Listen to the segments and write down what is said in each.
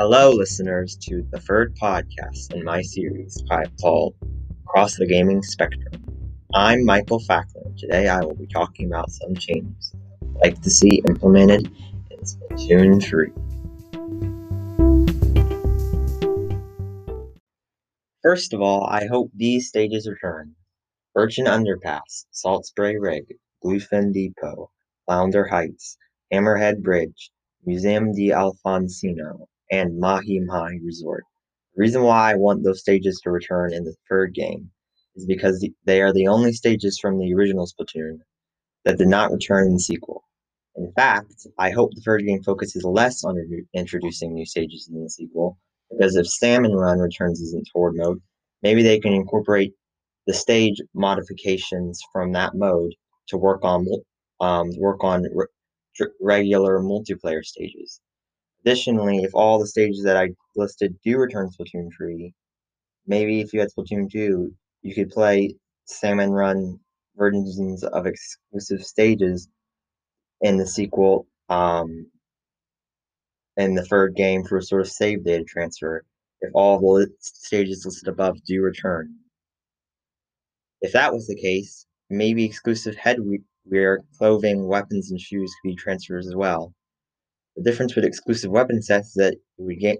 Hello, listeners, to the third podcast in my series called Across the Gaming Spectrum. I'm Michael Fackler. Today I will be talking about some changes I'd like to see implemented in Splatoon 3. First of all, I hope these stages return. Urchin Underpass, Salt Spray Rig, Bluefin Depot, Flounder Heights, Hammerhead Bridge, Museum d'Alfonsino, and Mahi Mahi Resort. The reason why I want those stages to return in the third game is because they are the only stages from the original Splatoon that did not return in the sequel. In fact, I hope the third game focuses less on introducing new stages in the sequel, because if Salmon Run returns as in Toward mode, maybe they can incorporate the stage modifications from that mode to work on um, work on re regular multiplayer stages. Additionally, if all the stages that I listed do return Splatoon 3, maybe if you had Splatoon 2, you could play Salmon Run versions of exclusive stages in the sequel um, in the third game for a sort of save data transfer if all the stages listed above do return. If that was the case, maybe exclusive headwear, clothing, weapons, and shoes could be transferred as well. The difference with exclusive weapon sets is that we get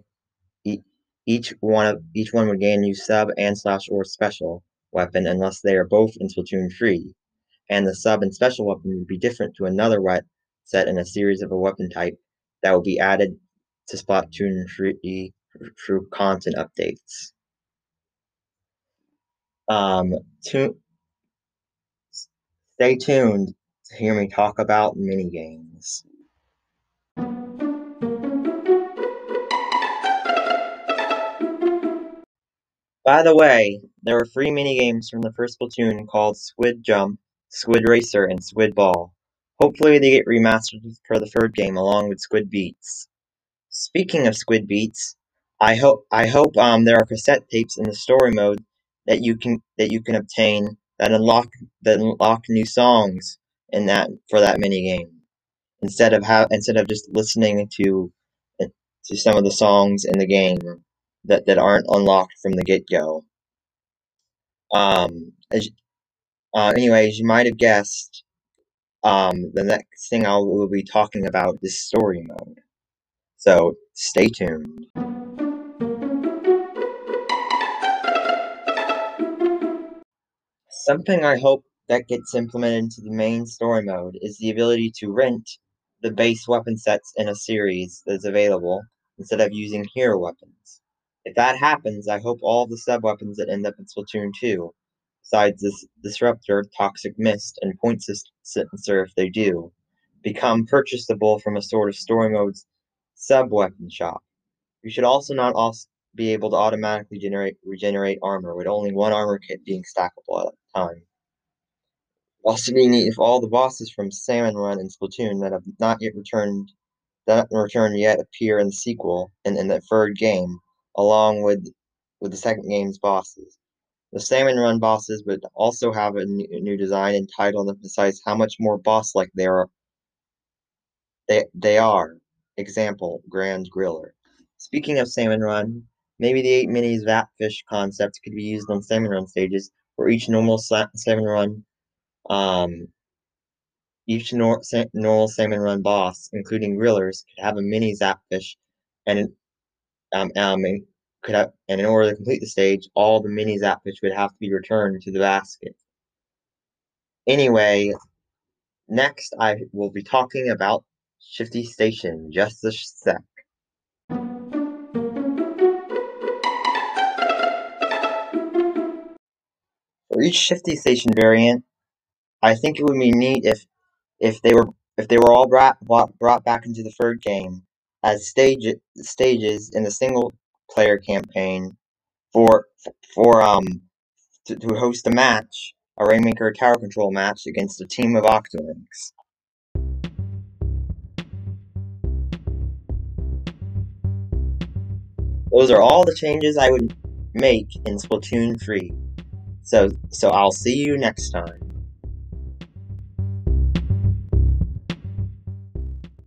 each one of each one would gain a new sub and slash or special weapon unless they are both in Splatoon 3, and the sub and special weapon would be different to another wet set in a series of a weapon type that will be added to Splatoon 3 through content updates. Um, to, stay tuned to hear me talk about minigames. By the way, there were three minigames from the first Splatoon called Squid Jump, Squid Racer, and Squid Ball. Hopefully they get remastered for the third game along with Squid Beats. Speaking of Squid Beats, I hope I hope um there are cassette tapes in the story mode that you can that you can obtain that unlock that unlock new songs in that for that minigame. Instead of how instead of just listening to to some of the songs in the game that, that aren't unlocked from the get-go. Um, as, uh, anyways, you might have guessed, um, the next thing I will be talking about is story mode. So, stay tuned. Something I hope that gets implemented into the main story mode is the ability to rent the base weapon sets in a series that's available instead of using hero weapons. If that happens, I hope all the sub-weapons that end up in Splatoon 2, besides this Disruptor, Toxic Mist, and Point Sensor if they do, become purchasable from a sort of story mode's sub-weapon shop. You should also not also be able to automatically generate regenerate armor, with only one armor kit being stackable at a time. Also being neat if all the bosses from Salmon Run and Splatoon that have not yet returned that returned yet appear in the sequel and in the third game, along with with the second game's bosses. The Salmon Run bosses would also have a new design and title that emphasize how much more boss-like they are. They, they are. Example, Grand Griller. Speaking of Salmon Run, maybe the 8 minis Zapfish concept could be used on Salmon Run stages, where each normal Salmon Run, um, each nor normal Salmon Run boss, including Grillers, could have a mini Zapfish and um, could have, and in order to complete the stage, all the minis mini Zapfish would have to be returned to the basket. Anyway, next I will be talking about Shifty Station, just a sec. For each Shifty Station variant, I think it would be neat if if they were if they were all brought brought back into the third game as stage, stages in the single player campaign for for um to, to host a match, a Rainmaker Tower Control match against a team of Octolings. Those are all the changes I would make in Splatoon 3. So so I'll see you next time.